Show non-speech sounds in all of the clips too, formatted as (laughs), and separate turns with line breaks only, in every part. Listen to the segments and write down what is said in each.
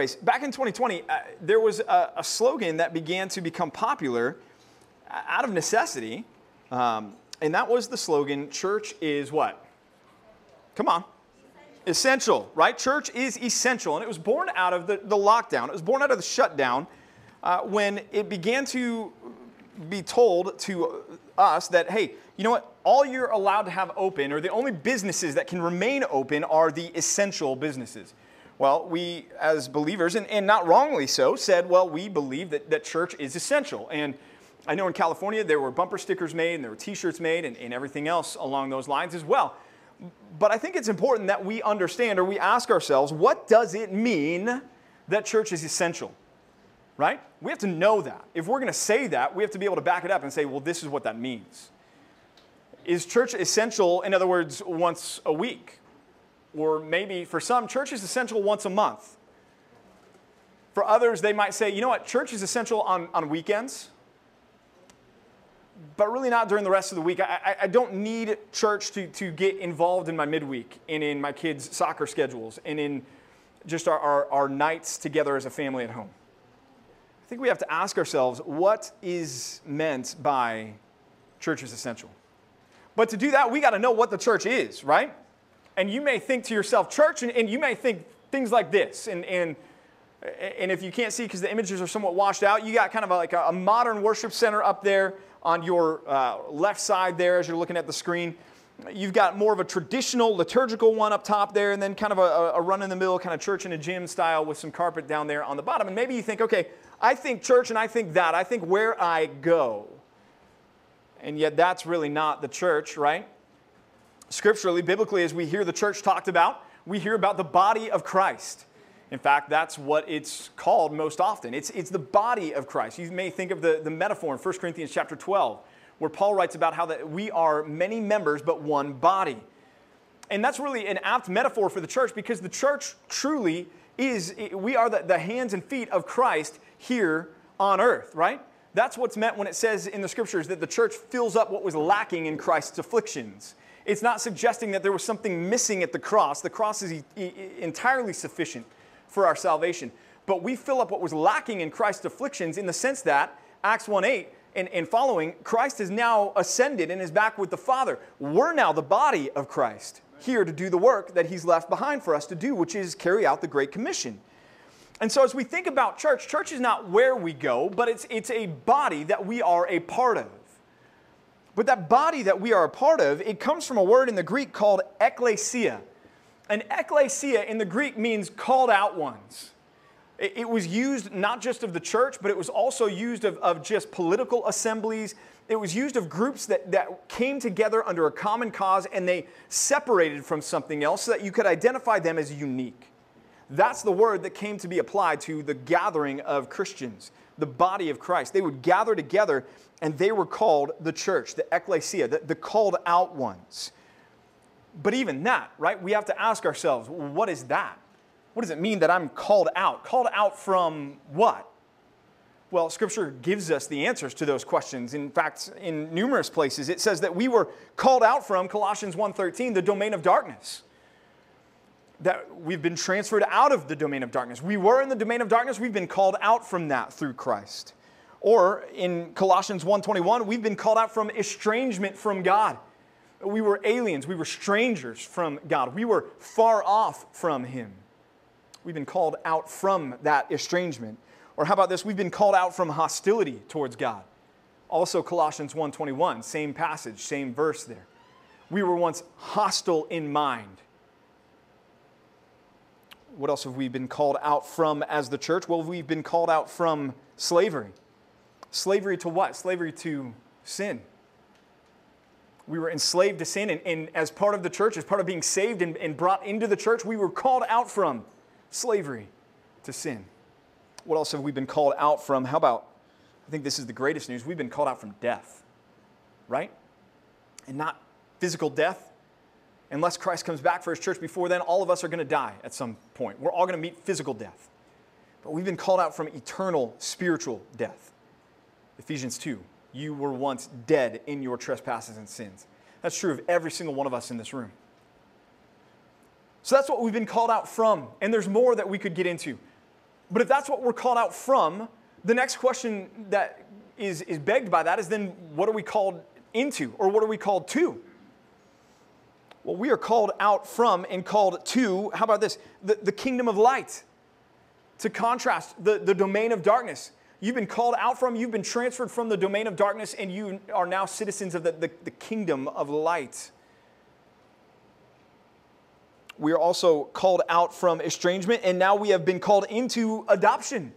anyways, back in 2020, uh, there was a, a, slogan that began to become popular uh, out of necessity, um, and that was the slogan Church is what? Come on. Essential, right? Church is essential. And it was born out of the, the lockdown, it was born out of the shutdown uh, when it began to be told to us that, hey, you know what? All you're allowed to have open, or the only businesses that can remain open, are the essential businesses. Well, we as believers, and, and not wrongly so, said, well, we believe that, that church is essential. And I know in California there were bumper stickers made and there were t shirts made and, and everything else along those lines as well. But I think it's important that we understand or we ask ourselves, what does it mean that church is essential? Right? We have to know that. If we're going to say that, we have to be able to back it up and say, well, this is what that means. Is church essential, in other words, once a week? Or maybe for some, church is essential once a month. For others, they might say, you know what, church is essential on, on weekends, but really not during the rest of the week. I, I, don't need church to, to get involved in my midweek and in my kids' soccer schedules and in just our, our, our nights together as a family at home. I think we have to ask ourselves what is meant by church is essential. But to do that, we got to know what the church is, right? And you may think to yourself, church, and, and you may think things like this. And, and, and if you can't see because the images are somewhat washed out, you got kind of a, like a, a modern worship center up there on your uh, left side there as you're looking at the screen. You've got more of a traditional liturgical one up top there, and then kind of a, a run in the middle, kind of church in a gym style with some carpet down there on the bottom. And maybe you think, okay, I think church and I think that. I think where I go. And yet that's really not the church, right? Scripturally, biblically, as we hear the church talked about, we hear about the body of Christ. In fact, that's what it's called most often. It's, it's the body of Christ. You may think of the, the metaphor in 1 Corinthians chapter 12, where Paul writes about how that we are many members but one body. And that's really an apt metaphor for the church because the church truly is, we are the, the hands and feet of Christ here on earth, right? That's what's meant when it says in the scriptures that the church fills up what was lacking in Christ's afflictions. It's not suggesting that there was something missing at the cross. The cross is e- entirely sufficient for our salvation. But we fill up what was lacking in Christ's afflictions in the sense that, Acts 1 8 and, and following, Christ is now ascended and is back with the Father. We're now the body of Christ here to do the work that He's left behind for us to do, which is carry out the Great Commission. And so, as we think about church, church is not where we go, but it's, it's a body that we are a part of. But that body that we are a part of, it comes from a word in the Greek called ekklesia. And ekklesia in the Greek means called out ones. It was used not just of the church, but it was also used of, of just political assemblies. It was used of groups that, that came together under a common cause and they separated from something else so that you could identify them as unique. That's the word that came to be applied to the gathering of Christians, the body of Christ. They would gather together and they were called the church, the ecclesia, the, the called out ones. But even that, right, we have to ask ourselves, what is that? What does it mean that I'm called out? Called out from what? Well, Scripture gives us the answers to those questions. In fact, in numerous places, it says that we were called out from Colossians 1:13, the domain of darkness. That we've been transferred out of the domain of darkness. We were in the domain of darkness, we've been called out from that through Christ. Or in Colossians 1:21, we've been called out from estrangement from God. We were aliens. We were strangers from God. We were far off from Him. We've been called out from that estrangement. Or how about this? We've been called out from hostility towards God. Also Colossians 1:21, same passage, same verse there. We were once hostile in mind. What else have we been called out from as the church? Well, we've been called out from slavery. Slavery to what? Slavery to sin we were enslaved to sin, and, and, as part of the church, as part of being saved and, and brought into the church, we were called out from slavery to sin. What else have we been called out from? How about, I think this is the greatest news, we've been called out from death, right? And not physical death. Unless Christ comes back for his church before then, all of us are going to die at some point. We're all going to meet physical death. But we've been called out from eternal spiritual death. Ephesians 2 you were once dead in your trespasses and sins. That's true of every single one of us in this room. So that's what we've been called out from. And there's more that we could get into. But if that's what we're called out from, the next question that is, is begged by that is then what are we called into or what are we called to? Well, we are called out from and called to, how about this? The, the kingdom of light. To contrast the, the domain of darkness. You've been called out from, you've been transferred from the domain of darkness, and you are now citizens of the, the, the kingdom of light. We are also called out from estrangement, and now we have been called into adoption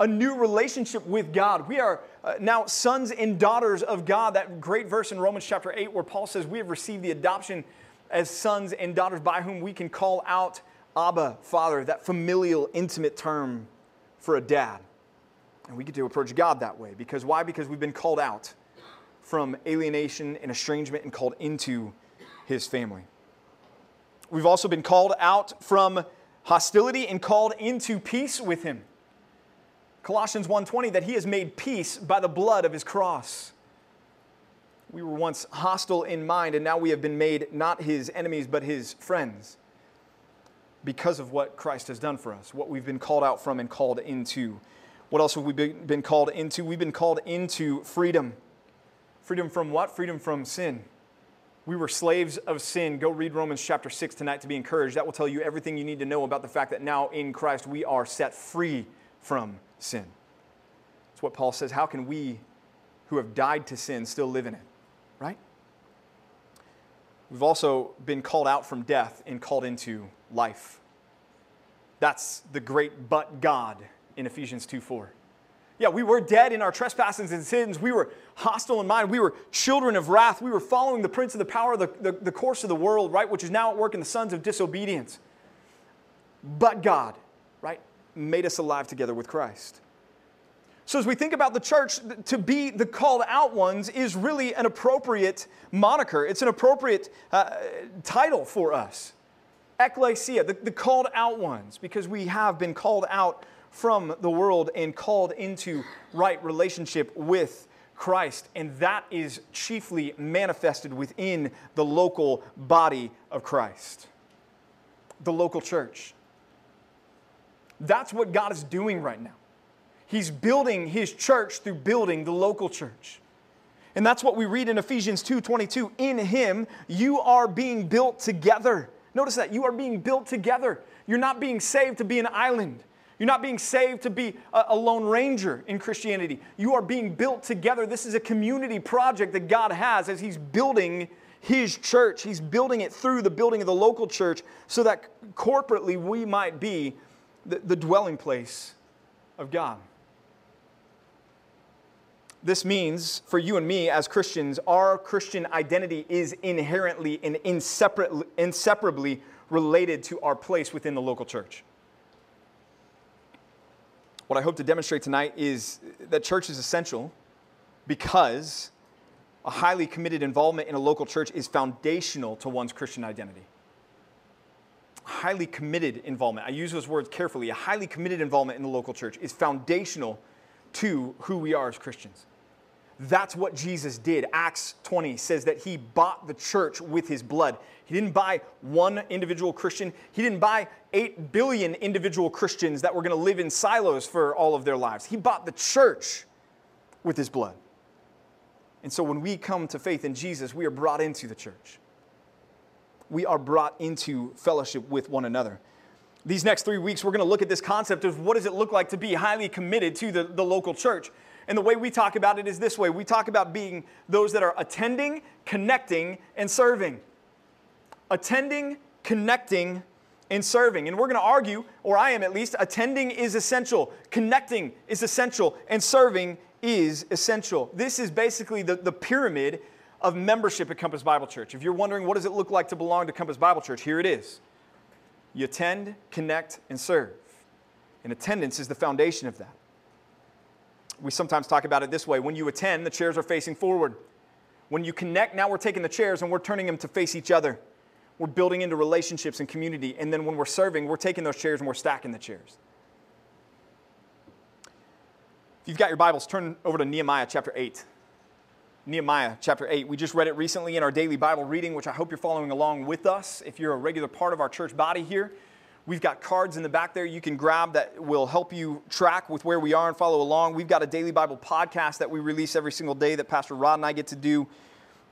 a new relationship with God. We are uh, now sons and daughters of God. That great verse in Romans chapter 8, where Paul says, We have received the adoption as sons and daughters by whom we can call out Abba, Father, that familial, intimate term for a dad. And we get to approach God that way. Because why? Because we've been called out from alienation and estrangement and called into his family. We've also been called out from hostility and called into peace with him. Colossians 1:20 that he has made peace by the blood of his cross. We were once hostile in mind and now we have been made not his enemies but his friends because of what Christ has done for us, what we've been called out from and called into. What else have we been called into? We've been called into freedom. Freedom from what? Freedom from sin. We were slaves of sin. Go read Romans chapter 6 tonight to be encouraged. That will tell you everything you need to know about the fact that now in Christ we are set free from sin. It's what Paul says. How can we who have died to sin still live in it? Right? We've also been called out from death and called into life. That's the great but God in Ephesians 2 4. Yeah, we were dead in our trespasses and sins. We were hostile in mind. We were children of wrath. We were following the prince of the power of the, the, the course of the world, right, which is now at work in the sons of disobedience. But God, right, made us alive together with Christ. So, as we think about the church, to be the called out ones is really an appropriate moniker. It's an appropriate uh, title for us. Ecclesia, the, the called out ones, because we have been called out from the world and called into right relationship with Christ. And that is chiefly manifested within the local body of Christ, the local church. That's what God is doing right now. He's building his church through building the local church. And that's what we read in Ephesians 2:22. In him you are being built together. Notice that you are being built together. You're not being saved to be an island. You're not being saved to be a, lone ranger in Christianity. You are being built together. This is a community project that God has as he's building his church. He's building it through the building of the local church so that corporately we might be the, the dwelling place of God. This means for you and me as Christians, our Christian identity is inherently and inseparably related to our place within the local church. What I hope to demonstrate tonight is that church is essential because a highly committed involvement in a local church is foundational to one's Christian identity highly committed involvement, I use those words carefully, a highly committed involvement in the local church is foundational to who we are as Christians. That's what Jesus did. Acts 20 says that he bought the church with his blood. He didn't buy one individual Christian, he didn't buy 8 billion individual Christians that were going to live in silos for all of their lives. He bought the church with his blood. And so when we come to faith in Jesus, we are brought into the church we are brought into fellowship with one another. These next three weeks, we're going to look at this concept of what does it look like to be highly committed to the, the local church. And the way we talk about it is this way we talk about being those that are attending, connecting, and serving. Attending, connecting, and serving. And we're going to argue, or I am at least, attending is essential, connecting is essential, and serving is essential. This is basically the, the pyramid of membership at Compass Bible Church. If you're wondering what does it look like to belong to Compass Bible Church, here it is. You attend, connect, and serve. And attendance is the foundation of that. We sometimes talk about it this way when you attend, the chairs are facing forward. When you connect, now we're taking the chairs and we're turning them to face each other. We're building into relationships and community. And then when we're serving, we're taking those chairs and we're stacking the chairs. If you've got your Bibles, turn over to Nehemiah chapter 8. Nehemiah chapter 8. We just read it recently in our daily Bible reading, which I hope you're following along with us. If you're a regular part of our church body here, We've got cards in the back there you can grab that will help you track with where we are and follow along. We've got a daily Bible podcast that we release every single day that Pastor Rod and I get to do,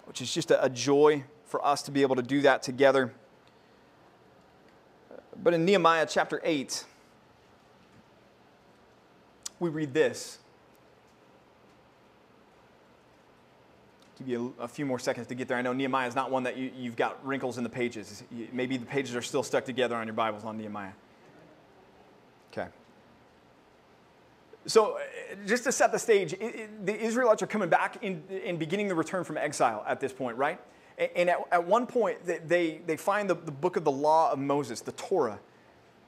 which is just a, joy for us to be able to do that together. But in Nehemiah chapter 8, we read this. Give you a, a, few more seconds to get there. I know Nehemiah is not one that you, you've got wrinkles in the pages. Maybe the pages are still stuck together on your Bibles on Nehemiah. Okay. So, uh, just to set the stage, it, it, the Israelites are coming back in, in beginning the return from exile at this point, right? And at, at one point, they, they find the, the book of the law of Moses, the Torah.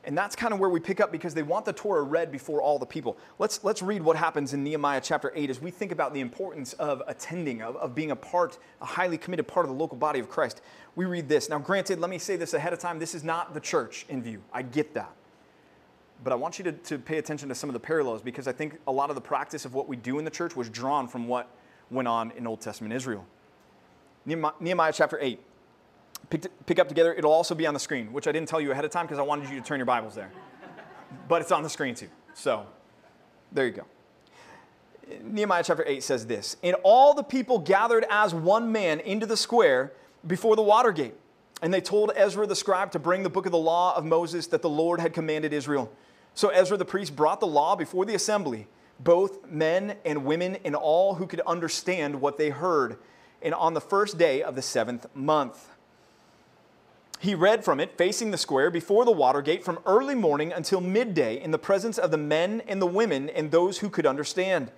And that's kind of where we pick up because they want the Torah read before all the people. Let's, let's read what happens in Nehemiah chapter 8 as we think about the importance of attending, of, of being a part, a highly committed part of the local body of Christ. We read this. Now, granted, let me say this ahead of time this is not the church in view. I get that. But I want you to, to pay attention to some of the parallels because I think a lot of the practice of what we do in the church was drawn from what went on in Old Testament Israel. Nehemiah chapter 8. Pick, pick up together. It'll also be on the screen, which I didn't tell you ahead of time because I wanted you to turn your Bibles there. but it's on the screen too. So there you go. Nehemiah chapter 8 says this And all the people gathered as one man into the square before the water gate. And they told Ezra the scribe to bring the book of the law of Moses that the Lord had commanded Israel. So Ezra the priest brought the law before the assembly, both men and women, and all who could understand what they heard and on the first day of the seventh month. He read from it facing the square before the water gate from early morning until midday in the presence of the men and the women and those who could understand.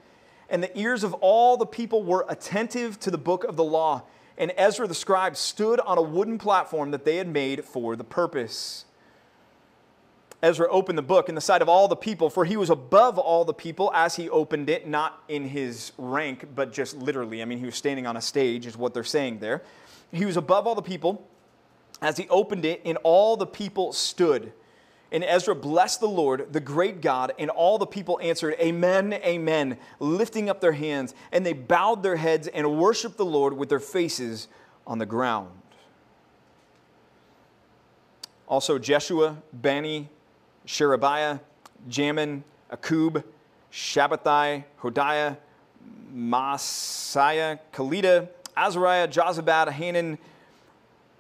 And the ears of all the people were attentive to the book of the law. And Ezra the scribe stood on a wooden platform that they had made for the purpose. Ezra opened the book in the sight of all the people, for he was above all the people as he opened it, not in his rank, but just literally. I mean, he was standing on a stage, is what they're saying there. He was above all the people as he opened it, and all the people stood. And Ezra blessed the Lord, the great God, and all the people answered, Amen, Amen, lifting up their hands. And they bowed their heads and worshiped the Lord with their faces on the ground. Also, Jeshua, Bani, Sherebiah, Jamin, Akkub, Shabbethai, Hodiah, Maaseiah, Kelita, Azariah, Jozabad, Hanan,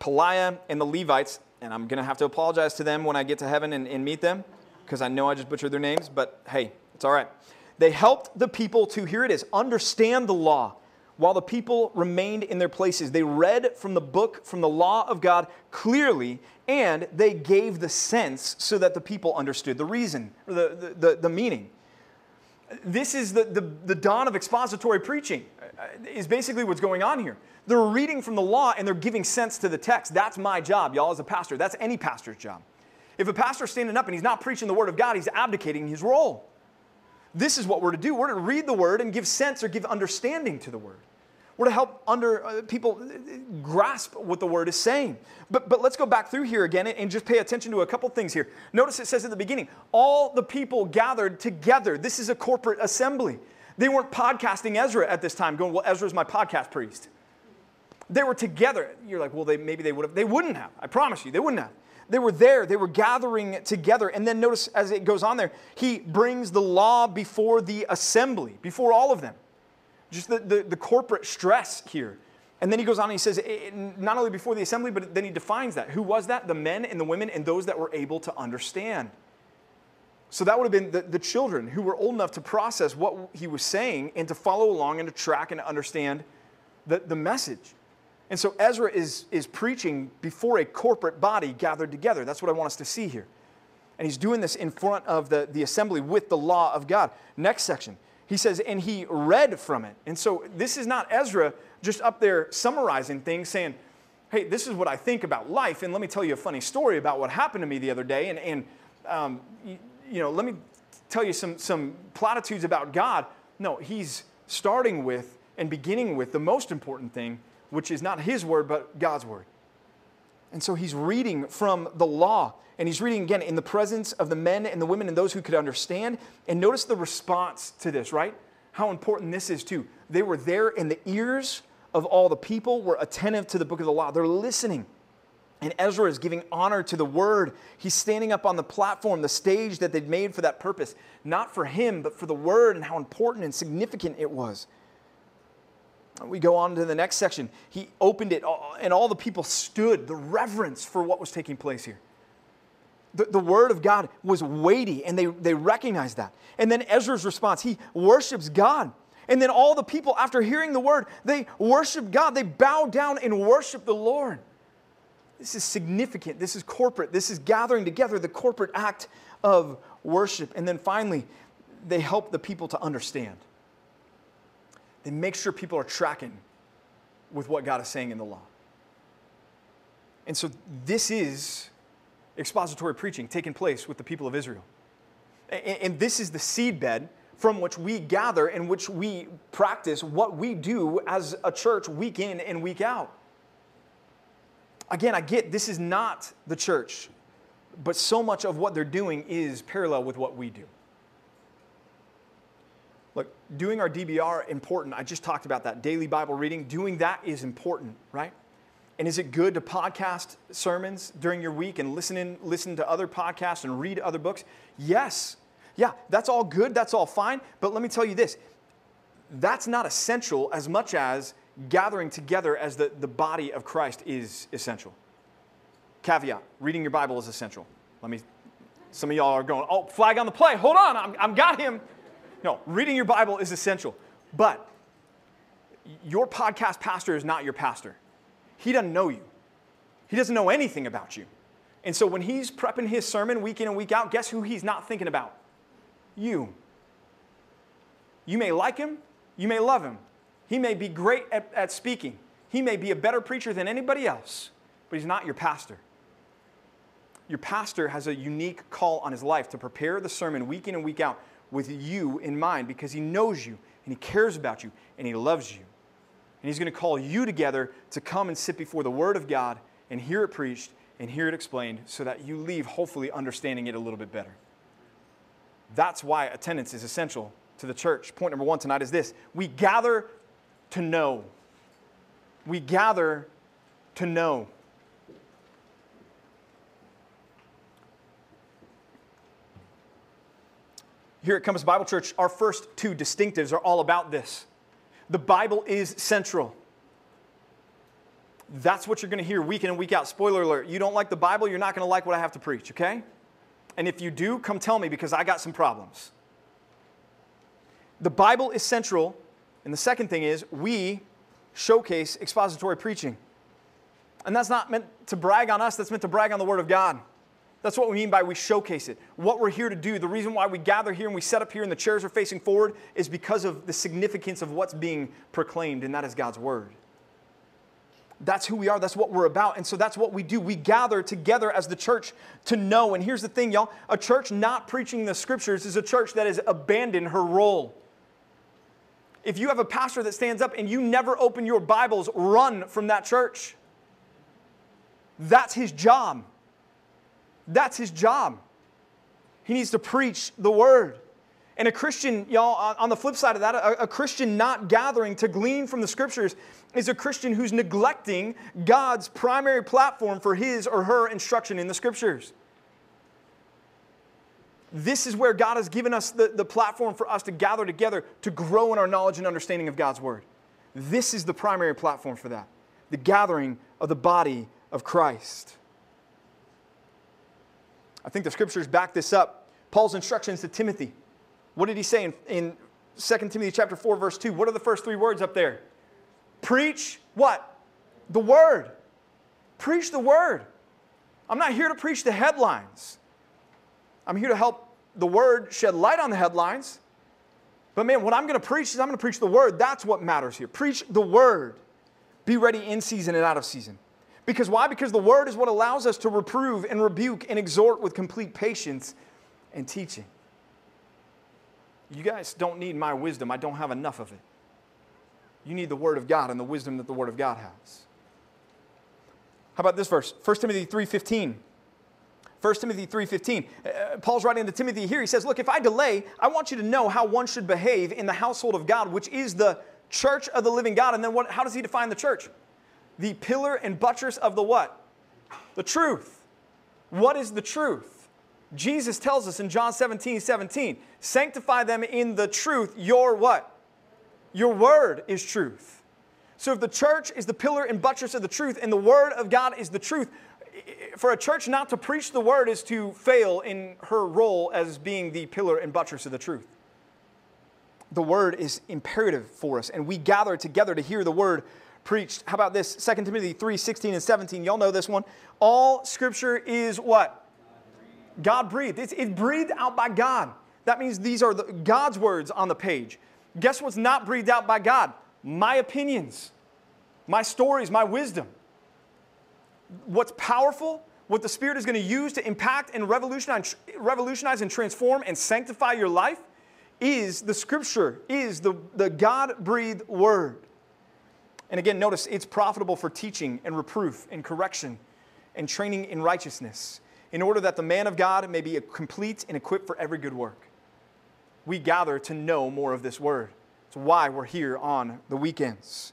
Pelaiah, and the Levites. And I'm going to have to apologize to them when I get to heaven and, and meet them because I know I just butchered their names, but hey, it's all right. They helped the people to, here it is, understand the law while the people remained in their places. They read from the book, from the law of God clearly, and they gave the sense so that the people understood the reason, the, the, the, meaning. This is the, the, the dawn of expository preaching, is basically what's going on here. They're reading from the law and they're giving sense to the text. That's my job, y'all, as a pastor. That's any pastor's job. If a pastor's standing up and he's not preaching the word of God, he's abdicating his role. This is what we're to do. We're to read the word and give sense or give understanding to the word. We're to help under uh, people uh, grasp what the word is saying. But, but let's go back through here again and just pay attention to a couple things here. Notice it says at the beginning, all the people gathered together. This is a corporate assembly. They weren't podcasting Ezra at this time, going, Well, Ezra's my podcast priest. They were together. You're like, Well, they, maybe they would have. They wouldn't have. I promise you, they wouldn't have. They were there, they were gathering together. And then notice as it goes on there, he brings the law before the assembly, before all of them just the, the, the corporate stress here. And then he goes on and he says, not only before the assembly, but then he defines that. Who was that? The men and the women and those that were able to understand. So that would have been the, the children who were old enough to process what he was saying and to follow along and to track and to understand the, the message. And so Ezra is, is preaching before a corporate body gathered together. That's what I want us to see here. And he's doing this in front of the, the assembly with the law of God. Next section. He says, and he read from it. And so this is not Ezra just up there summarizing things, saying, hey, this is what I think about life. And let me tell you a funny story about what happened to me the other day. And, and um, you know, let me tell you some, some platitudes about God. No, he's starting with and beginning with the most important thing, which is not his word, but God's word. And so he's reading from the law. And he's reading again in the presence of the men and the women and those who could understand. And notice the response to this, right? How important this is, too. They were there, and the ears of all the people were attentive to the book of the law. They're listening. And Ezra is giving honor to the word. He's standing up on the platform, the stage that they'd made for that purpose, not for him, but for the word and how important and significant it was. We go on to the next section. He opened it, and all the people stood, the reverence for what was taking place here. The, the word of God was weighty, and they, they recognized that. And then Ezra's response, he worships God. And then all the people, after hearing the word, they worship God. They bow down and worship the Lord. This is significant. This is corporate. This is gathering together, the corporate act of worship. And then finally, they help the people to understand. They make sure people are tracking with what God is saying in the law. And so this is expository preaching taking place with the people of Israel. And this is the seedbed from which we gather and which we practice what we do as a church week in and week out. Again, I get this is not the church, but so much of what they're doing is parallel with what we do. Look, doing our DBR important. I just talked about that daily Bible reading. Doing that is important, right? And is it good to podcast sermons during your week and listen in, listen to other podcasts and read other books? Yes. Yeah, that's all good, that's all fine. But let me tell you this that's not essential as much as gathering together as the, the body of Christ is essential. Caveat reading your Bible is essential. Let me, some of y'all are going, oh, flag on the play, hold on, I'm, I'm got him. No, reading your Bible is essential. But your podcast pastor is not your pastor. He doesn't know you, he doesn't know anything about you. And so when he's prepping his sermon week in and week out, guess who he's not thinking about? You. You may like him, you may love him. He may be great at, at speaking, he may be a better preacher than anybody else, but he's not your pastor. Your pastor has a unique call on his life to prepare the sermon week in and week out with you in mind because he knows you and he cares about you and he loves you. And he's going to call you together to come and sit before the Word of God and hear it preached and hear it explained so that you leave hopefully understanding it a little bit better. That's why attendance is essential to the church. Point number one tonight is this we gather to know. We gather to know. Here at Compass Bible Church, our first two distinctives are all about this. The Bible is central. That's what you're going to hear week in and week out. Spoiler alert, you don't like the Bible, you're not going to like what I have to preach, okay? And if you do, come tell me because I got some problems. The Bible is central. And the second thing is, we showcase expository preaching. And that's not meant to brag on us, that's meant to brag on the Word of God. That's what we mean by we showcase it. What we're here to do, the reason why we gather here and we set up here and the chairs are facing forward is because of the significance of what's being proclaimed, and that is God's Word. That's who we are. That's what we're about. And so that's what we do. We gather together as the church to know. And here's the thing, y'all a church not preaching the scriptures is a church that has abandoned her role. If you have a pastor that stands up and you never open your Bibles, run from that church. That's his job. That's his job. He needs to preach the word. And a Christian, y'all, on the flip side of that, a, a, Christian not gathering to glean from the scriptures is a Christian who's neglecting God's primary platform for his or her instruction in the scriptures. This is where God has given us the, the platform for us to gather together to grow in our knowledge and understanding of God's word. This is the primary platform for that the gathering of the body of Christ. I think the scriptures back this up. Paul's instructions to Timothy what did he say in, in 2 Timothy chapter 4, verse 2? What are the first three words up there? Preach what? The word. Preach the word. I'm not here to preach the headlines. I'm here to help the word shed light on the headlines. But man, what I'm going to preach is I'm going to preach the word. That's what matters here. Preach the word. Be ready in season and out of season. Because why? Because the word is what allows us to reprove and rebuke and exhort with complete patience and teaching. You guys don't need my wisdom. I don't have enough of it. You need the Word of God and the wisdom that the Word of God has. How about this verse? 1 Timothy 3.15. 1 Timothy 3.15. Uh, Paul's writing to Timothy here. He says, Look, if I delay, I want you to know how one should behave in the household of God, which is the church of the living God. And then what, how does he define the church? The pillar and buttress of the what? The truth. What is the truth? Jesus tells us in John 17, 17, sanctify them in the truth. Your what? Your word is truth. So if the church is the pillar and buttress of the truth and the word of God is the truth, for a church not to preach the word is to fail in her role as being the pillar and buttress of the truth. The word is imperative for us, and we gather together to hear the word preached. How about this? 2 Timothy 3 16 and 17. Y'all know this one. All scripture is what? God breathed. It's, breathed out by God. That means these are the, God's words on the page. Guess what's not breathed out by God? My opinions, my stories, my wisdom. What's powerful, what the Spirit is going to use to impact and revolutionize, revolutionize and transform and sanctify your life is the Scripture, is the, the God breathed Word. And again, notice it's profitable for teaching and reproof and correction and training in righteousness, in order that the man of God may be complete and equipped for every good work. We gather to know more of this word. It's why we're here on the weekends.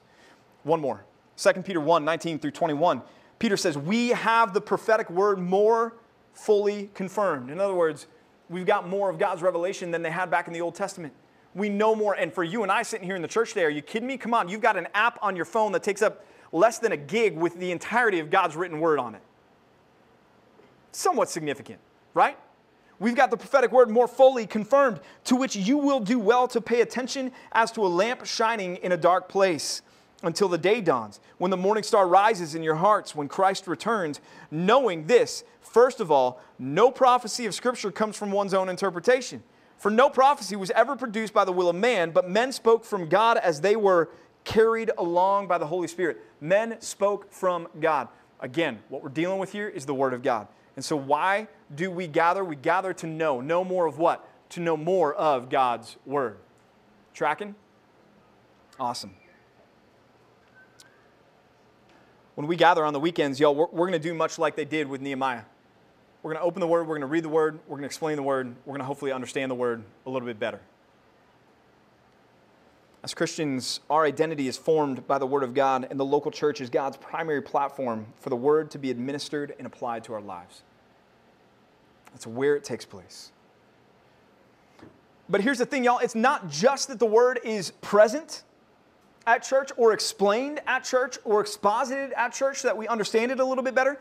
One more 2 Peter 1 19 through 21. Peter says, We have the prophetic word more fully confirmed. In other words, we've got more of God's revelation than they had back in the Old Testament we know more. And for you and I sitting here in the church today, are you kidding me? Come on, you've got an app on your phone that takes up less than a gig with the entirety of God's written word on it. Somewhat significant, right? We've got the prophetic word more fully confirmed, to which you will do well to pay attention as to a lamp shining in a dark place until the day dawns, when the morning star rises in your hearts, when Christ returns, knowing this, first of all, no prophecy of Scripture comes from one's own interpretation. For no prophecy was ever produced by the will of man, but men spoke from God as they were carried along by the Holy Spirit. Men spoke from God. Again, what we're dealing with here is the Word of God. And so, why do we gather? We gather to know. Know more of what? To know more of God's Word. Tracking? Awesome. When we gather on the weekends, y'all, we're, we're going to do much like they did with Nehemiah. We're going to open the Word, we're going to read the Word, we're going to explain the Word, we're going to hopefully understand the Word a little bit better. As Christians, our identity is formed by the Word of God, and the local church is God's primary platform for the Word to be administered and applied to our lives. That's where it takes place. But here's the thing, y'all it's not just that the Word is present at church or explained at church or exposited at church so that we understand it a little bit better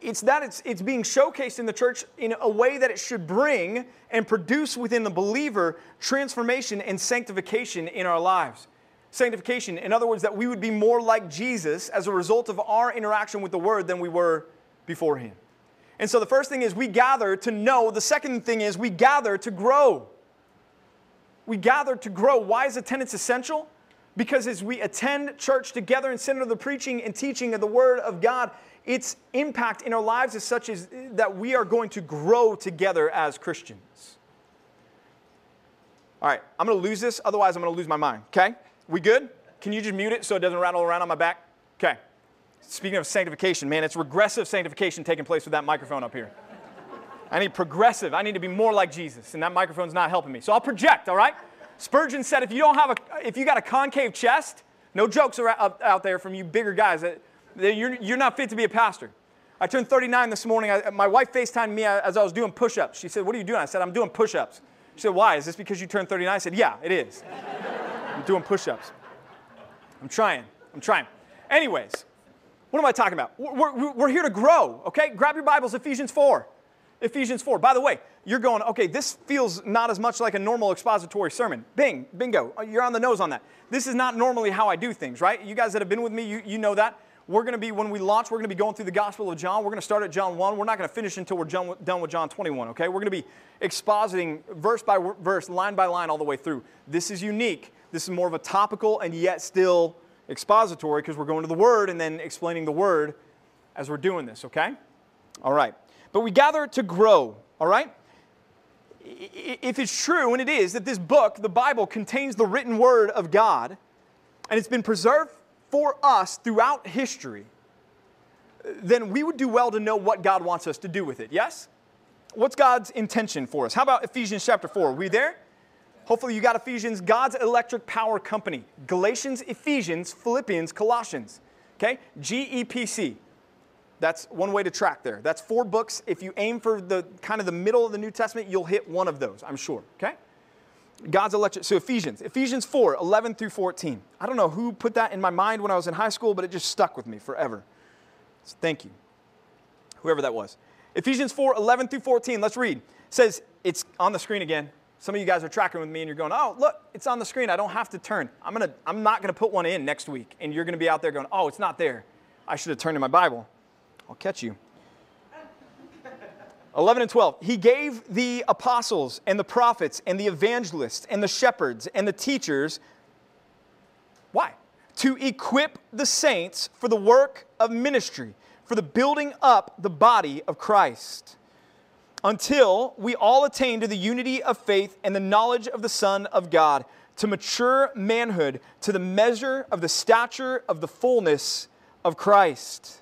it's that it's, it's being showcased in the church in a way that it should bring and produce within the believer transformation and sanctification in our lives. Sanctification, in other words, that we would be more like Jesus as a result of our interaction with the Word than we were beforehand. And so the first thing is we gather to know. The second thing is we gather to grow. We gather to grow. Why is attendance essential? Because as we attend church together and center the preaching and teaching of the Word of God, its impact in our lives is such as that we are going to grow together as Christians. All right, I'm going to lose this, otherwise, I'm going to lose my mind. Okay? We good? Can you just mute it so it doesn't rattle around on my back? Okay. Speaking of sanctification, man, it's regressive sanctification taking place with that microphone up here. I need progressive. I need to be more like Jesus, and that microphone's not helping me. So I'll project, all right? Spurgeon said if you don't have a, if you got a concave chest, no jokes are out there from you bigger guys. You're, you're not fit to be a pastor. I turned 39 this morning. I, my wife FaceTimed me as I was doing push ups. She said, What are you doing? I said, I'm doing push ups. She said, Why? Is this because you turned 39? I said, Yeah, it is. (laughs) I'm doing push ups. I'm trying. I'm trying. Anyways, what am I talking about? We're, we're, we're here to grow, okay? Grab your Bibles, Ephesians 4. Ephesians 4. By the way, you're going, okay, this feels not as much like a normal expository sermon. Bing, bingo. You're on the nose on that. This is not normally how I do things, right? You guys that have been with me, you, you know that. We're going to be, when we launch, we're going to be going through the Gospel of John. We're going to start at John 1. We're not going to finish until we're done with John 21, okay? We're going to be expositing verse by verse, line by line, all the way through. This is unique. This is more of a topical and yet still expository because we're going to the Word and then explaining the Word as we're doing this, okay? All right. But we gather to grow, all right? If it's true, and it is, that this book, the Bible, contains the written Word of God, and it's been preserved for us throughout history, then we would do well to know what God wants us to do with it. Yes? What's God's intention for us? How about Ephesians chapter 4? Are we there? Hopefully, you got Ephesians, God's electric power company. Galatians, Ephesians, Philippians, Colossians. Okay? GEPC. That's one way to track there. That's four books. If you aim for the kind of the middle of the New Testament, you'll hit one of those, I'm sure. Okay? God's election. So Ephesians, Ephesians 4, 11 through 14. I don't know who put that in my mind when I was in high school, but it just stuck with me forever. So thank you. Whoever that was. Ephesians 4, 11 through 14. Let's read. It says, it's on the screen again. Some of you guys are tracking with me and you're going, oh, look, it's on the screen. I don't have to turn. I'm, gonna, I'm not going to put one in next week. And you're going to be out there going, oh, it's not there. I should have turned in my Bible. I'll catch you. 11 and 12. He gave the apostles and the prophets and the evangelists and the shepherds and the teachers. Why? To equip the saints for the work of ministry, for the building up the body of Christ, until we all attain to the unity of faith and the knowledge of the Son of God, to mature manhood, to the measure of the stature of the fullness of Christ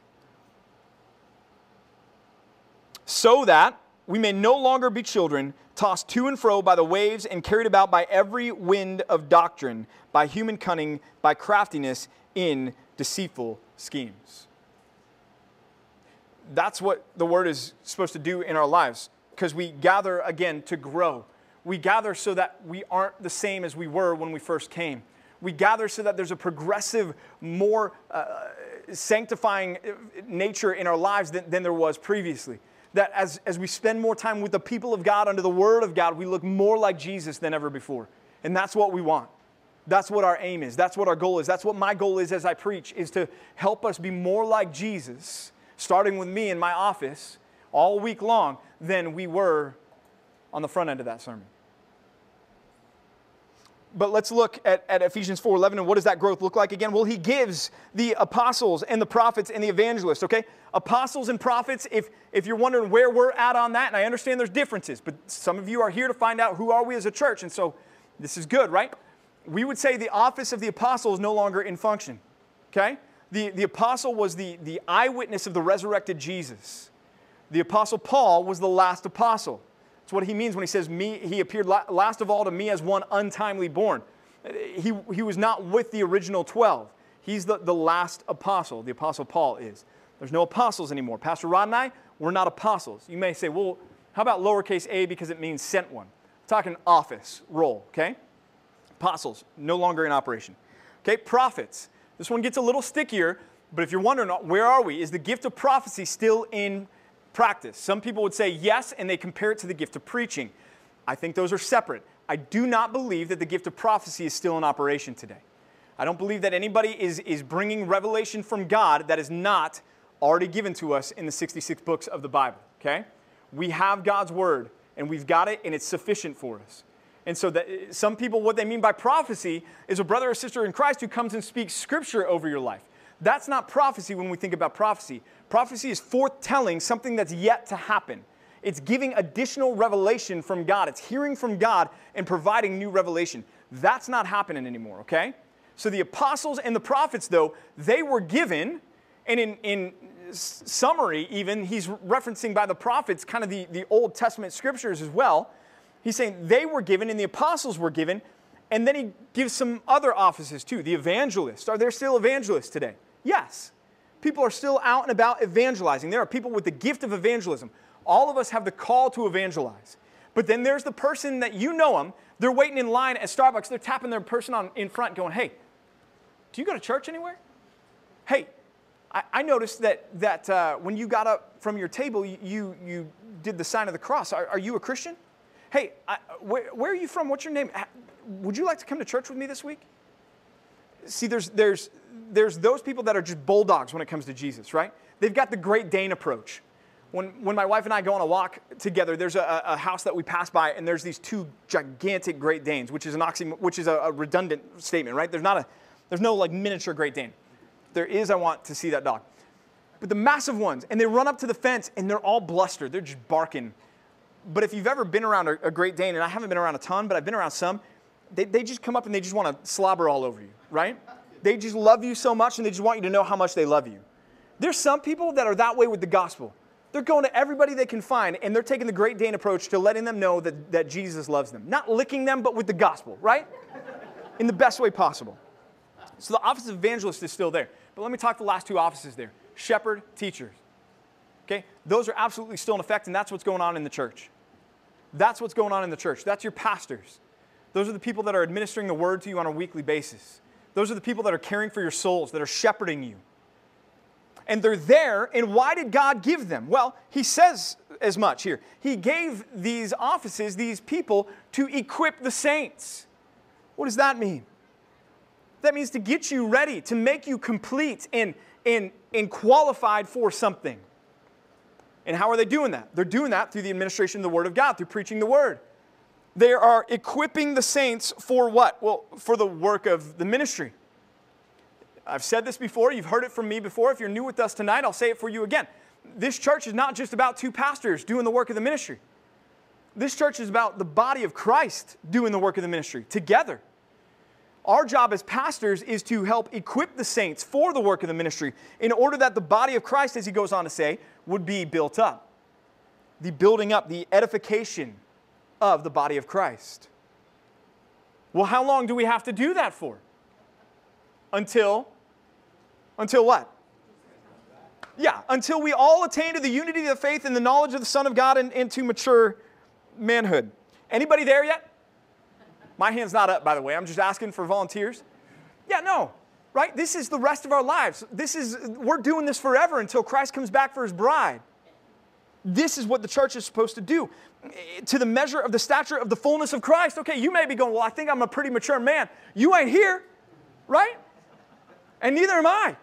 so that we may no longer be children, tossed to and fro by the waves and carried about by every wind of doctrine, by human cunning, by craftiness in deceitful schemes. That's what the word is supposed to do in our lives because we gather again to grow. We gather so that we aren't the same as we were when we first came. We gather so that there's a progressive, more uh, sanctifying uh, nature in our lives than, than there was previously that as, as we spend more time with the people of God under the Word of God, we look more like Jesus than ever before. And that's what we want. That's what our aim is. That's what our goal is. That's what my goal is as I preach, is to help us be more like Jesus, starting with me in my office all week long, than we were on the front end of that sermon. But let's look at, at Ephesians 4:11 and what does that growth look like again? Well, he gives the apostles and the prophets and the evangelists, okay? Apostles and prophets, if, if you're wondering where we're at on that, and I understand there's differences, but some of you are here to find out who are we as a church, and so this is good, right? We would say the office of the apostle is no longer in function, okay? The, the apostle was the, the eyewitness of the resurrected Jesus. The apostle Paul was the last apostle. It's what he means when he says, me, he appeared last of all to me as one untimely born. He, he was not with the original 12. He's the, the last apostle, the apostle Paul is. There's no apostles anymore. Pastor Rod and I, we're not apostles. You may say, well, how about lowercase a because it means sent one? I'm talking office, role, okay? Apostles, no longer in operation. Okay, prophets. This one gets a little stickier, but if you're wondering, where are we? Is the gift of prophecy still in practice. Some people would say yes, and they compare it to the gift of preaching. I think those are separate. I do not believe that the gift of prophecy is still in operation today. I don't believe that anybody is, is bringing revelation from God that is not already given to us in the 66 books of the Bible, okay? We have God's word, and we've got it, and it's sufficient for us. And so, that, some people, what they mean by prophecy is a brother or sister in Christ who comes and speaks scripture over your life. That's not prophecy when we think about prophecy. Prophecy is foretelling something that's yet to happen. It's giving additional revelation from God. It's hearing from God and providing new revelation. That's not happening anymore, okay? So the apostles and the prophets, though, they were given, and in, in summary, even, he's referencing by the prophets kind of the, the Old Testament scriptures as well. He's saying they were given and the apostles were given, and then he gives some other offices too. The evangelists. Are there still evangelists today? Yes. People are still out and about evangelizing. There are people with the gift of evangelism. All of us have the call to evangelize. But then there's the person that you know them, they're waiting in line at Starbucks, they're tapping their person on, in front going, hey, do you go to church anywhere? Hey, I, I noticed that, that uh, when you got up from your table, you, you did the sign of the cross. Are, are you a Christian? Hey, I, where, where are you from? What's your name? Would you like to come to church with me this week? See, there's, there's, there's those people that are just bulldogs when it comes to Jesus, right? They've got the Great Dane approach. When, when my wife and I go on a walk together, there's a, a house that we pass by, and there's these two gigantic Great Danes, which is an oxy, which is a, a redundant statement, right? There's not a, there's no like miniature Great Dane. There is, I want to see that dog. But the massive ones, and they run up to the fence, and they're all blustered. They're just barking. But if you've ever been around a, a Great Dane, and I haven't been around a ton, but I've been around some, they, they just come up and they just want to slobber all over you, right? They just love you so much and they just want you to know how much they love you. There's some people that are that way with the gospel. They're going to everybody they can find and they're taking the Great Dane approach to letting them know that, that Jesus loves them. Not licking them, but with the gospel, right? In the best way possible. So the office of evangelist is still there. But let me talk the last two offices there shepherd, teachers. Okay? Those are absolutely still in effect, and that's what's going on in the church. That's what's going on in the church. That's your pastors. Those are the people that are administering the word to you on a weekly basis. Those are the people that are caring for your souls, that are shepherding you. And they're there, and why did God give them? Well, He says as much here. He gave these offices, these people, to equip the saints. What does that mean? That means to get you ready, to make you complete and, and, and qualified for something. And how are they doing that? They're doing that through the administration of the Word of God, through preaching the Word. They are equipping the saints for what? Well, for the work of the ministry. I've said this before, you've heard it from me before. If you're new with us tonight, I'll say it for you again. This church is not just about two pastors doing the work of the ministry. This church is about the body of Christ doing the work of the ministry together. Our job as pastors is to help equip the saints for the work of the ministry in order that the body of Christ, as he goes on to say, would be built up. The building up, the edification of the body of Christ. Well, how long do we have to do that for? Until, until what? Yeah, until we all attain to the unity of the faith and the knowledge of the Son of God and, and to mature manhood. Anybody there yet? My hand's not up, by the way. I'm just asking for volunteers. Yeah, no, right? This is the rest of our lives. This is, we're doing this forever until Christ comes back for his bride. This is what the church is supposed to do. To the measure of the stature of the fullness of Christ. Okay, you may be going, well, I think I'm a pretty mature man. You ain't here, right? And neither am I.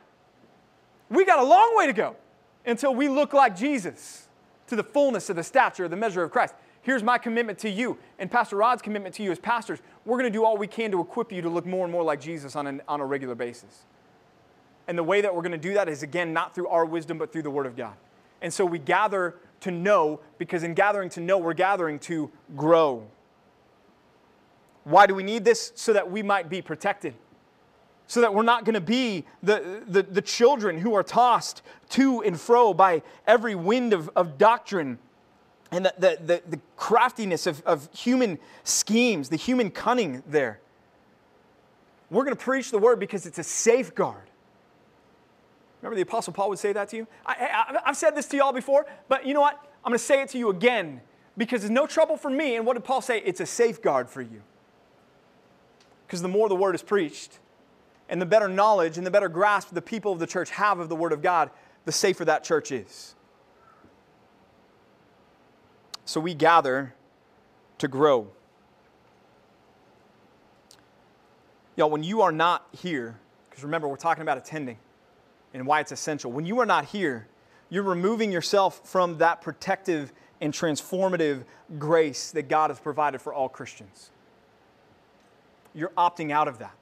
We got a long way to go until we look like Jesus to the fullness of the stature of the measure of Christ. Here's my commitment to you and Pastor Rod's commitment to you as pastors. We're going to do all we can to equip you to look more and more like Jesus on, an, on a regular basis. And the way that we're going to do that is, again, not through our wisdom, but through the Word of God. And so we gather to know, because in gathering to know, we're gathering to grow. Why do we need this? So that we might be protected. So that we're not going to be the, the, the, children who are tossed to and fro by every wind of, of doctrine and the, the, the, the craftiness of, of human schemes, the human cunning there. We're going to preach the word because it's a safeguard. Remember the Apostle Paul would say that to you? I, have said this to y'all before, but you know what? I'm going to say it to you again because it's no trouble for me. And what did Paul say? It's a safeguard for you. Because the more the word is preached, and the better knowledge and the better grasp the people of the church have of the word of God, the safer that church is. So we gather to grow. Y'all, when you are not here, because remember, we're talking about attending and why it's essential. When you are not here, you're removing yourself from that protective and transformative grace that God has provided for all Christians. You're opting out of that.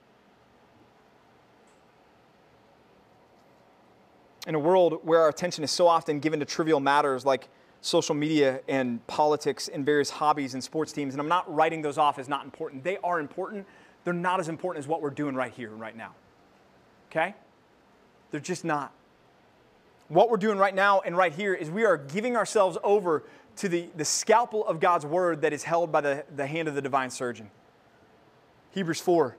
In a world where our attention is so often given to trivial matters like social media and politics and various hobbies and sports teams, and I'm not writing those off as not important. They are important. They're not as important as what we're doing right here and right now. Okay? They're just not. What we're doing right now and right here is we are giving ourselves over to the, the scalpel of God's word that is held by the, the hand of the divine surgeon. Hebrews 4.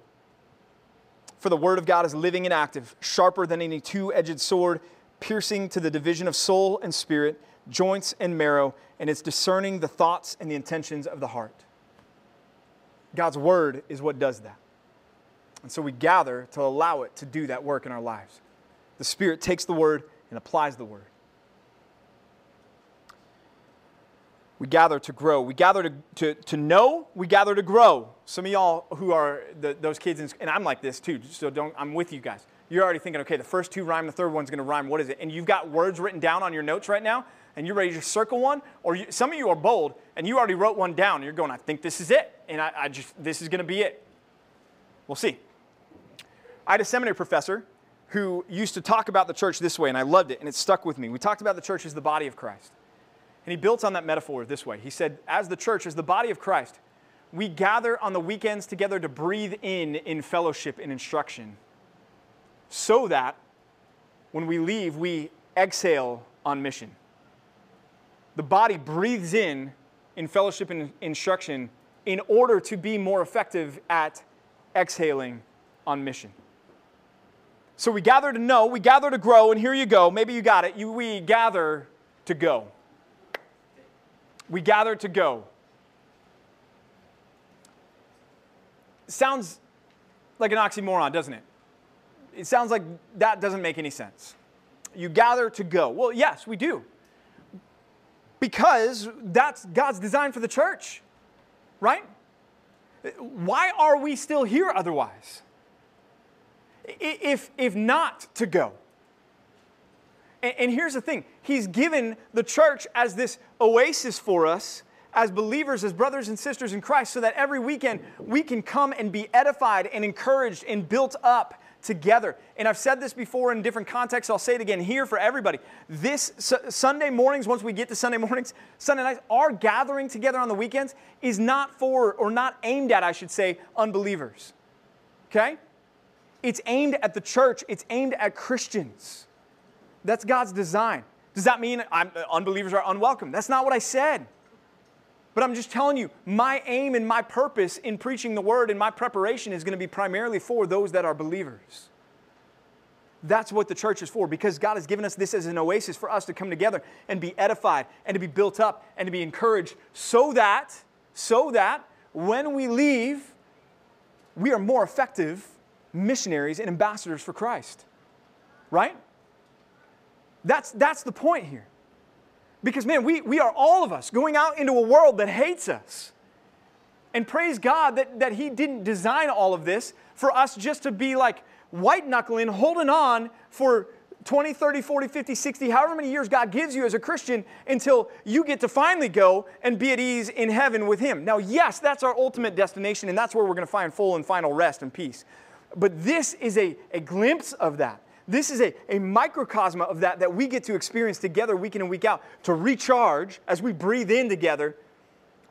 For the word of God is living and active, sharper than any two edged sword, piercing to the division of soul and spirit joints and marrow, and it's discerning the thoughts and the intentions of the heart. God's word is what does that. And so we gather to allow it to do that work in our lives. The Spirit takes the word and applies the word. We gather to grow. We gather to, to, to know. We gather to grow. Some of y'all who are the, those kids, in, and I'm like this too, so don't, I'm with you guys. You're already thinking, okay, the first two rhyme, the third one's going to rhyme. What is it? And you've got words written down on your notes right now and you're ready to circle one, or you, some of you are bold and you already wrote one down and you're going, I think this is it, and I, I just, this is going to be it. We'll see. I had a seminary professor who used to talk about the church this way, and I loved it, and it stuck with me. We talked about the church as the body of Christ. And he built on that metaphor this way. He said, As the church, as the body of Christ, we gather on the weekends together to breathe in in fellowship and instruction so that when we leave, we exhale on mission the body breathes in in fellowship and instruction in order to be more effective at exhaling on mission. So we gather to know, we gather to grow, and here you go. Maybe you got it. You, we gather to go. We gather to go. Sounds like an oxymoron, doesn't it? It sounds like that doesn't make any sense. You gather to go. Well, yes, we do. Because that's God's design for the church, right? Why are we still here otherwise? If, if not to go. And, and here's the thing He's given the church as this oasis for us as believers, as brothers and sisters in Christ, so that every weekend we can come and be edified and encouraged and built up together. And I've said this before in different contexts, I'll say it again here for everybody. This Sunday mornings, once we get to Sunday mornings, Sunday nights, our gathering together on the weekends is not for, or not aimed at, I should say, unbelievers. Okay? It's aimed at the church, it's aimed at Christians. That's God's design. Does that mean I'm, unbelievers are unwelcome? That's not what I said. But I'm just telling you, my aim and my purpose in preaching the word and my preparation is going to be primarily for those that are believers. That's what the church is for because God has given us this as an oasis for us to come together and be edified and to be built up and to be encouraged so that, so that when we leave, we are more effective missionaries and ambassadors for Christ. Right? That's, that's the point here. Because, man, we, we are all of us going out into a world that hates us. And praise God that, that He didn't design all of this for us just to be like white knuckling, holding on for 20, 30, 40, 50, 60, however many years God gives you as a Christian until you get to finally go and be at ease in heaven with Him. Now, yes, that's our ultimate destination, and that's where we're going to find full and final rest and peace. But this is a, a glimpse of that. This is a, a microcosm of that that we get to experience together week in and week out to recharge as we breathe in together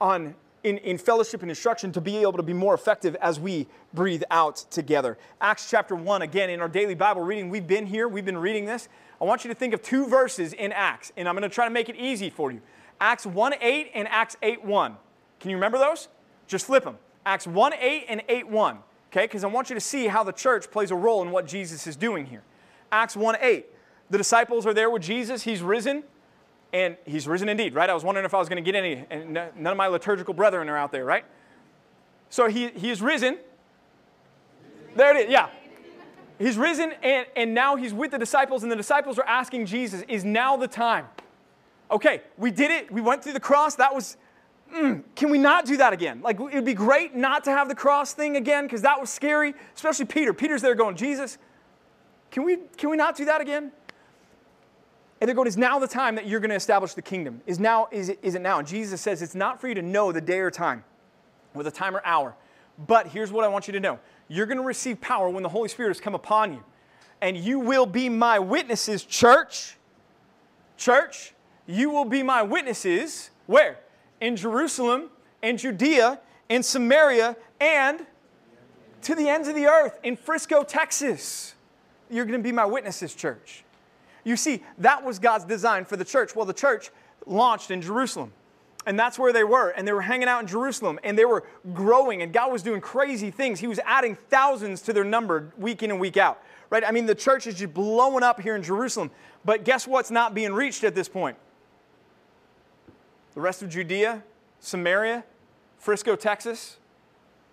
on in, in fellowship and instruction to be able to be more effective as we breathe out together. Acts chapter 1, again, in our daily Bible reading, we've been here, we've been reading this. I want you to think of two verses in Acts, and I'm going to try to make it easy for you. Acts 1 8 and Acts 8 1. Can you remember those? Just flip them. Acts 1 8 and 8 1. Okay, because I want you to see how the church plays a role in what Jesus is doing here. Acts 1 8. The disciples are there with Jesus. He's risen, and he's risen indeed, right? I was wondering if I was going to get any, and none of my liturgical brethren are out there, right? So he, he is risen. There it is, yeah. He's risen, and, and now he's with the disciples, and the disciples are asking Jesus, Is now the time? Okay, we did it. We went through the cross. That was, mm, can we not do that again? Like, it would be great not to have the cross thing again because that was scary, especially Peter. Peter's there going, Jesus, can we, can we not do that again? And they're going, is now the time that you're going to establish the kingdom? Is, now, is, it, is it now? And Jesus says, it's not for you to know the day or time, or the time or hour. But here's what I want you to know you're going to receive power when the Holy Spirit has come upon you. And you will be my witnesses, church. Church, you will be my witnesses. Where? In Jerusalem, in Judea, in Samaria, and to the ends of the earth, in Frisco, Texas. You're going to be my witnesses, church. You see, that was God's design for the church. Well, the church launched in Jerusalem. And that's where they were. And they were hanging out in Jerusalem and they were growing. And God was doing crazy things. He was adding thousands to their number week in and week out. Right? I mean, the church is just blowing up here in Jerusalem. But guess what's not being reached at this point? The rest of Judea, Samaria, Frisco, Texas.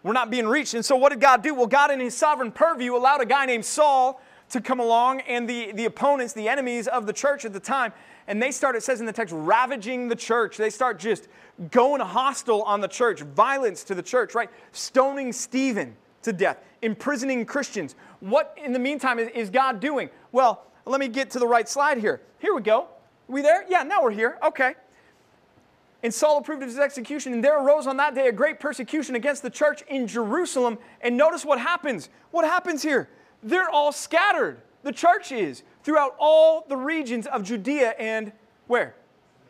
We're not being reached. And so what did God do? Well, God, in His sovereign purview, allowed a guy named Saul to come along and the, the opponents, the enemies of the church at the time, and they start, it says in the text, ravaging the church. They start just going hostile on the church, violence to the church, right? Stoning Stephen to death, imprisoning Christians. What in the meantime is, is God doing? Well, let me get to the right slide here. Here we go. we there? Yeah, now we're here. Okay. And Saul approved of his execution, and there arose on that day a great persecution against the church in Jerusalem. And notice what happens. What happens here? they're all scattered. The church is throughout all the regions of Judea and where?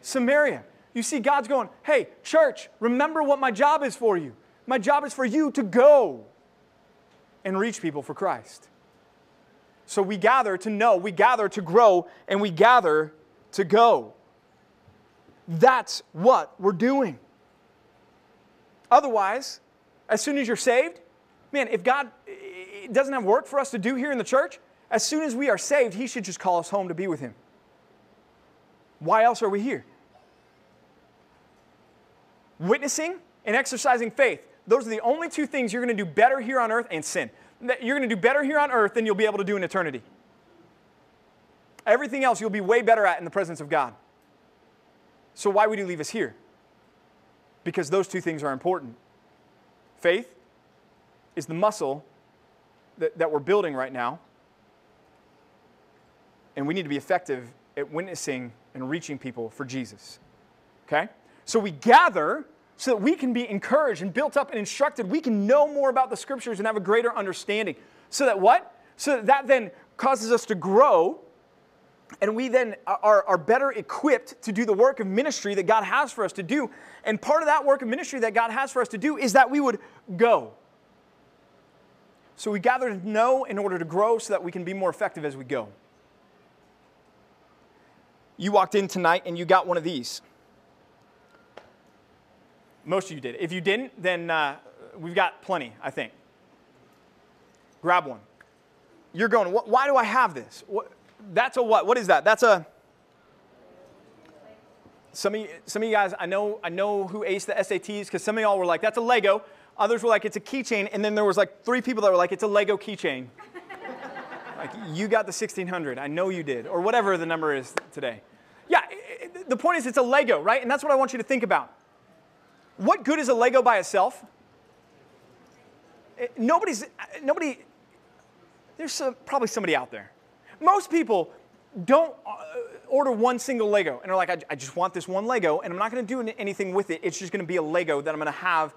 Samaria. You see, God's going, hey, church, remember what my job is for you. My job is for you to go and reach people for Christ. So we gather to know, we gather to grow, and we gather to go. That's what we're doing. Otherwise, as soon as you're saved, man, if God, doesn't have work for us to do here in the church, as soon as we are saved, He should just call us home to be with Him. Why else are we here? Witnessing and exercising faith. Those are the only two things you're going to do better here on earth and sin. You're going to do better here on earth than you'll be able to do in eternity. Everything else you'll be way better at in the presence of God. So, why would He leave us here? Because those two things are important. Faith is the muscle that, that we're building right now, and we need to be effective at witnessing and reaching people for Jesus. Okay? So, we gather so that we can be encouraged and built up and instructed. We can know more about the scriptures and have a greater understanding. So that what? So that, that then causes us to grow and we then are, are better equipped to do the work of ministry that God has for us to do. And part of that work of ministry that God has for us to do is that we would go. So we gather to know in order to grow so that we can be more effective as we go. You walked in tonight and you got one of these. Most of you did. If you didn't, then uh, we've got plenty, I think. Grab one. You're going, why do I have this? What, that's a what? What is that? That's a. Some of you, some of you guys, I know, I know who aced the SATs because some of y'all were like, that's a Lego. Others were like, it's a keychain. And then there was like three people that were like, it's a Lego keychain. (laughs) like, you got the 1600. I know you did. Or whatever the number is today. Yeah, it, the point is it's a Lego, right? And that's what I want you to think about. What good is a Lego by itself? It, nobody's, eh, nobody, there's some, probably somebody out there most people don't uh, order one single Lego and are like, I, I just want this one Lego and I'm not going to do anything with it. It's just going to be a Lego that I'm going to have.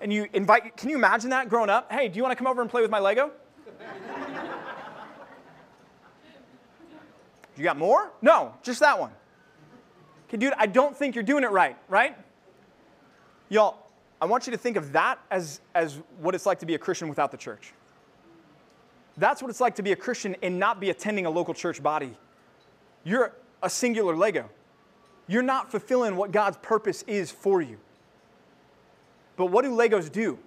And you invite, can you imagine that growing up? Hey, do you want to come over and play with my Lego? (laughs) you got more? No, just that one. Okay, dude, I don't think you're doing it right, right? Y'all, I want you to think of that as, as what it's like to be a Christian without the church. That's what it's like to be a Christian and not be attending a local church body. You're a singular Lego. You're not fulfilling what God's purpose is for you. But what do Legos do?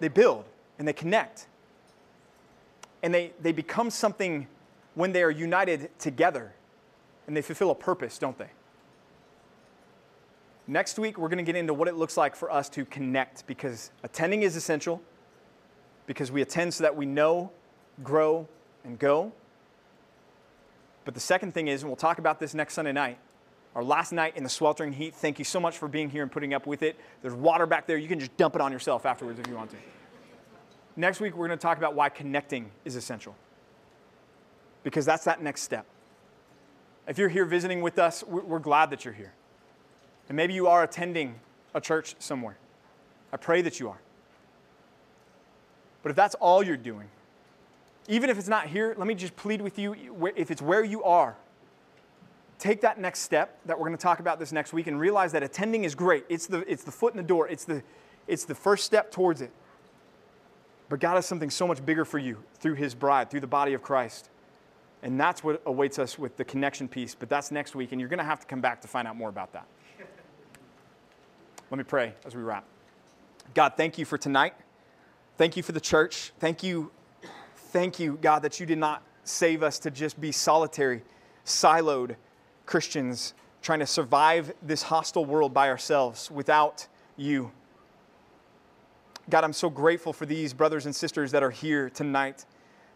They build and they connect. And they, they become something when they are united together. And they fulfill a purpose, don't they? Next week, we're going to get into what it looks like for us to connect because attending is essential because we attend so that we know, grow, and go. But the second thing is, and we'll talk about this next Sunday night, our last night in the sweltering heat. Thank you so much for being here and putting up with it. There's water back there. You can just dump it on yourself afterwards if you want to. Next week, we're going to talk about why connecting is essential. Because that's that next step. If you're here visiting with us, we're glad that you're here. And maybe you are attending a church somewhere. I pray that you are. But if that's all you're doing, even if it's not here, let me just plead with you if it's where you are, take that next step that we're going to talk about this next week and realize that attending is great. It's the, it's the foot in the door, it's the, it's the first step towards it. But God has something so much bigger for you through His bride, through the body of Christ. And that's what awaits us with the connection piece. But that's next week, and you're going to have to come back to find out more about that. Let me pray as we wrap. God, thank you for tonight. Thank you for the church. Thank you, thank you, God, that you did not save us to just be solitary, siloed Christians trying to survive this hostile world by ourselves without you. God, I'm so grateful for these brothers and sisters that are here tonight.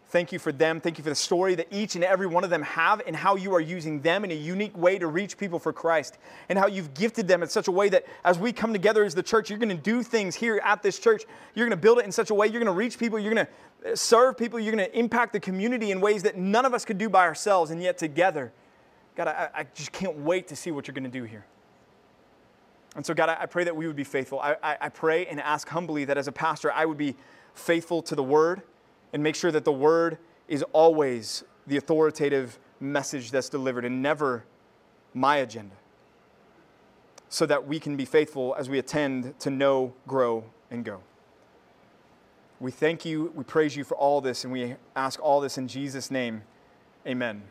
Thank you for them. Thank you for the story that each and every one of them have and how you are using them in a unique way to reach people for Christ and how you've gifted them in such a way that as we come together as the church, you're going to do things here at this church. You're going to build it in such a way, you're going to reach people, you're going to uh, serve people, you're going to impact the community in ways that none of us could do by ourselves and yet together. God, I, I just can't wait to see what you're going to do here. And so, God, I, I pray that we would be faithful. I, I, I pray and ask humbly that as a pastor, I would be faithful to the word and make sure that the word is always the authoritative message that's delivered and never my agenda. So that we can be faithful as we attend to know, grow, and go. We thank you, we praise you for all this, and we ask all this in Jesus' name. Amen.